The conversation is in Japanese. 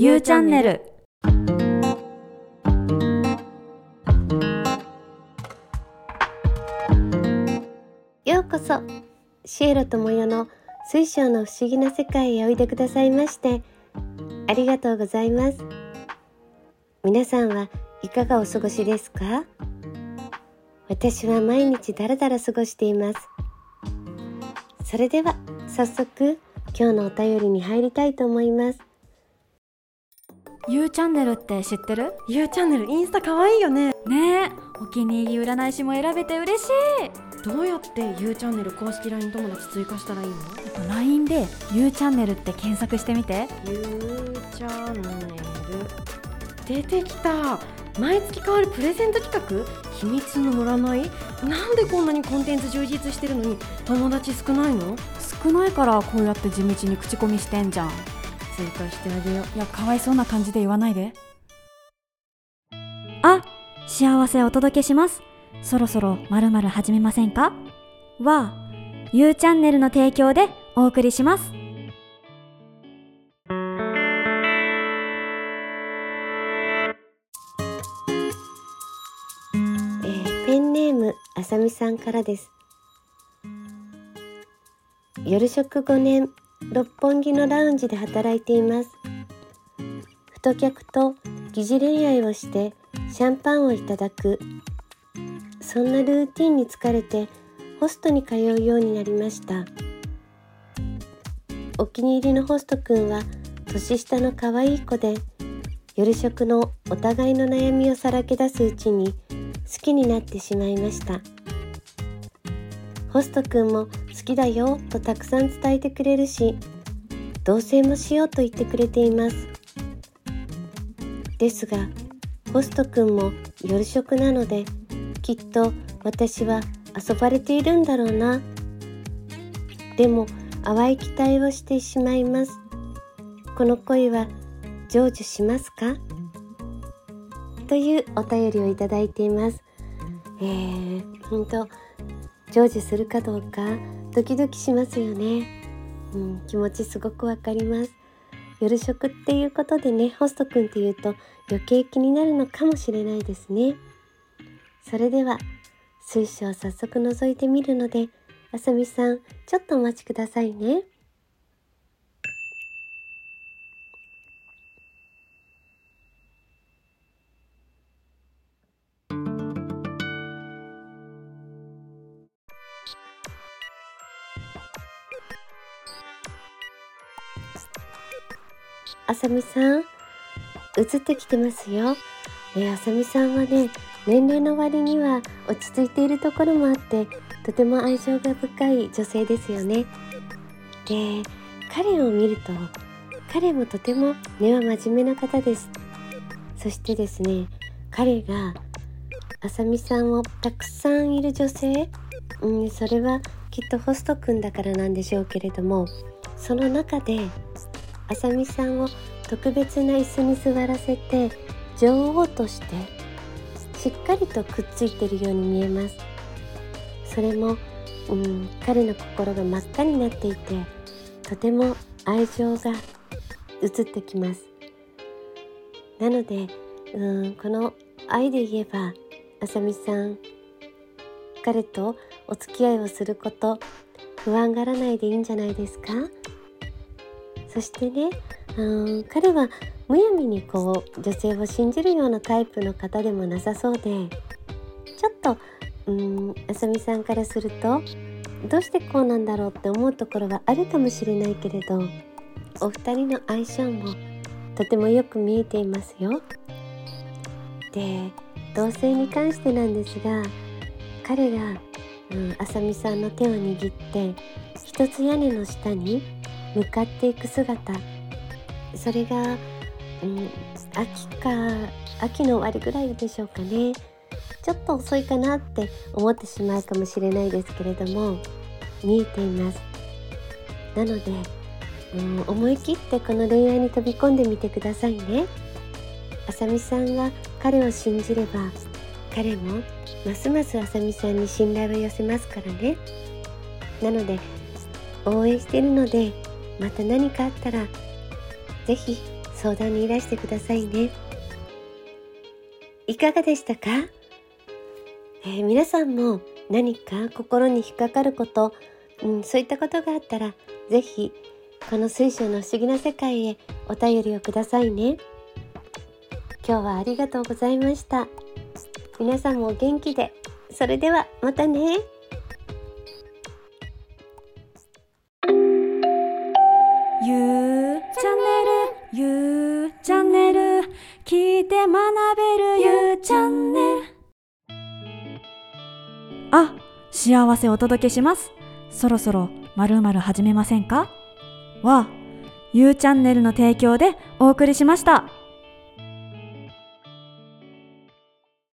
ゆうチャンネル。ようこそシエロとモヨの水晶の不思議な世界へおいでくださいまして。ありがとうございます。皆さんはいかがお過ごしですか？私は毎日だらだら過ごしています。それでは早速今日のお便りに入りたいと思います。ゆうチャンネルって知ってる？ゆうチャンネルインスタ可愛いよね。ねえお気に入り占い師も選べて嬉しい。どうやってゆうチャンネル公式 LINE 友達追加したらいいの？えっと LINE でゆうチャンネルって検索してみて。ゆうチャンネル出てきた。毎月変わるプレゼント企画？秘密の占い？なんでこんなにコンテンツ充実してるのに友達少ないの？少ないからこうやって地道に口コミしてんじゃん追加してあげよう。いやかわいそうな感じで言わないで。あ幸せお届けします。そろそろまるまる始めませんか？はゆうチャンネルの提供でお送りします。えーペンネームあさみさんからです。夜食5年六本木のラウンジで働いています。太客と疑似恋愛をしてシャンパンをいただく。そんなルーティンに疲れてホストに通うようになりました。お気に入りのホストくんは年下の可愛い子で夜食のお互いの悩みをさらけ出すうちに好きになってしまいました。ホストくんも好きだよとたくさん伝えてくれるし同棲もしようと言ってくれています。ですがホストくんも夜食なのできっと私は遊ばれているんだろうな。でも淡い期待をしてしまいます。この恋は成就しますか？というお便りをいただいています。えー、本当成就するかどうかドキドキしますよね。うん、気持ちすごくわかります。夜食っていうことでね、ホストくんっていうと余計気になるのかもしれないですね。それでは水晶を早速覗いてみるので、あさみさん、ちょっとお待ちくださいね。あさみさん、映ってきてますよ。えあさみさんはね、年齢の割には落ち着いているところもあって、とても愛情が深い女性ですよね。で、彼を見ると、彼もとても根は真面目な方です。そしてですね、彼があさみさんをたくさんいる女性、うん、それはきっとホストくんだからなんでしょうけれども、その中であさみさんを特別な椅子に座らせて女王としてしっかりとくっついているように見えます。それも、うん、彼の心が真っ赤になっていてとても愛情が移ってきます。なので、うん、この愛で言えばあさみさん彼とお付き合いをすること不安がらないでいいんじゃないですか？そしてね、うん、彼はむやみにこう女性を信じるようなタイプの方でもなさそうでちょっと、うん、あさみさんからするとどうしてこうなんだろうって思うところはあるかもしれないけれどお二人の相性もとてもよく見えていますよ。で同性に関してなんですが彼が、うん、あさみさんの手を握って一つ屋根の下に向かっていく姿。それが、うん、秋か秋の終わりぐらいでしょうかね。ちょっと遅いかなって思ってしまうかもしれないですけれども見えています。なので、うん、思い切ってこの恋愛に飛び込んでみてくださいね。あさみさんが彼を信じれば彼もますますあさみさんに信頼を寄せますからね。なので応援してるのでまた何かあったらぜひ相談にいらしてくださいね。いかがでしたか、えー皆さんも何か心に引っかかること、うん、そういったことがあったらぜひこの水晶の不思議な世界へお便りをくださいね。今日はありがとうございました。皆さんもお元気で。それではまたね。ゆうチャンネル聞いて学べるゆうチャンネルあ幸せお届けします。そろそろまるまる始めませんか？はゆうチャンネルの提供でお送りしました。